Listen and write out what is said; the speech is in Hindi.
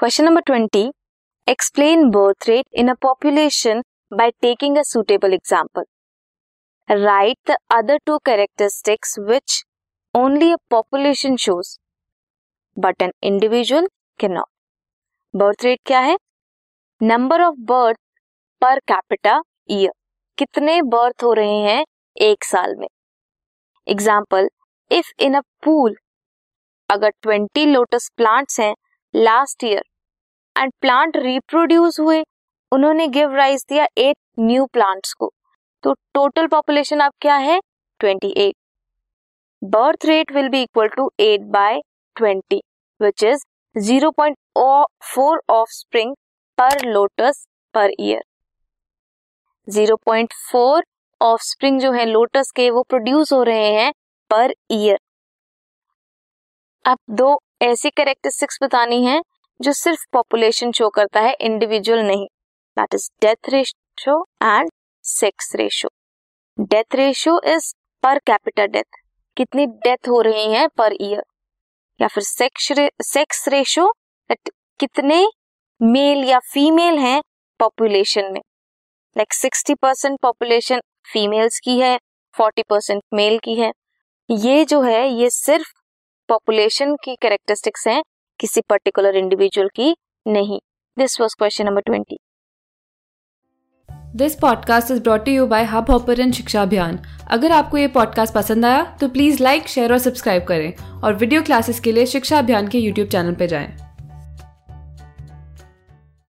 Question number twenty explain birth rate in a population by taking a suitable example write the other two characteristics which only a population shows but an individual can not birth rate क्या है? Number of birth per capita year कितने बर्थ हो रहे हैं एक साल में? Example if in a pool अगर ट्वेंटी लोटस प्लांट्स हैं last year and plant reproduce हुए, उन्होंने गिव राइज दिया एट न्यू प्लांट्स को। तो टोटल पॉपुलेशन अब क्या है? Twenty eight birth rate will be equal to eight by twenty which is zero point four offspring per lotus per year zero point four offspring जो है लोटस के, वो प्रोड्यूस हो रहे हैं पर ईयर अब दो ऐसी करेक्टरिस्टिक्स बतानी है, जो सिर्फ़ पॉपुलेशन शो करता है इंडिविजुअल नहीं। That is death ratio and sex ratio death ratio is per capital death कितनी डेथ हो रही है पर ईयर या फिर सेक्स सेक्स रेशियो कितने मेल या फीमेल हैं पॉपुलेशन में? Like sixty percent population females की है फोर्टी परसेंट मेल की है। ये जो है, ये सिर्फ़ पॉपुलेशन की कैरेक्टरिस्टिक्स हैं, किसी पर्टिकुलर इंडिविजुअल की नहीं. This was question number twenty this podcast is brought you by Hubhopper Shiksha Abhiyan अगर आपको ये पॉडकास्ट पसंद आया तो प्लीज़ लाइक शेयर और सब्सक्राइब करें और वीडियो क्लासेस के लिए शिक्षा अभियान के यूट्यूब चैनल पर जाएँ।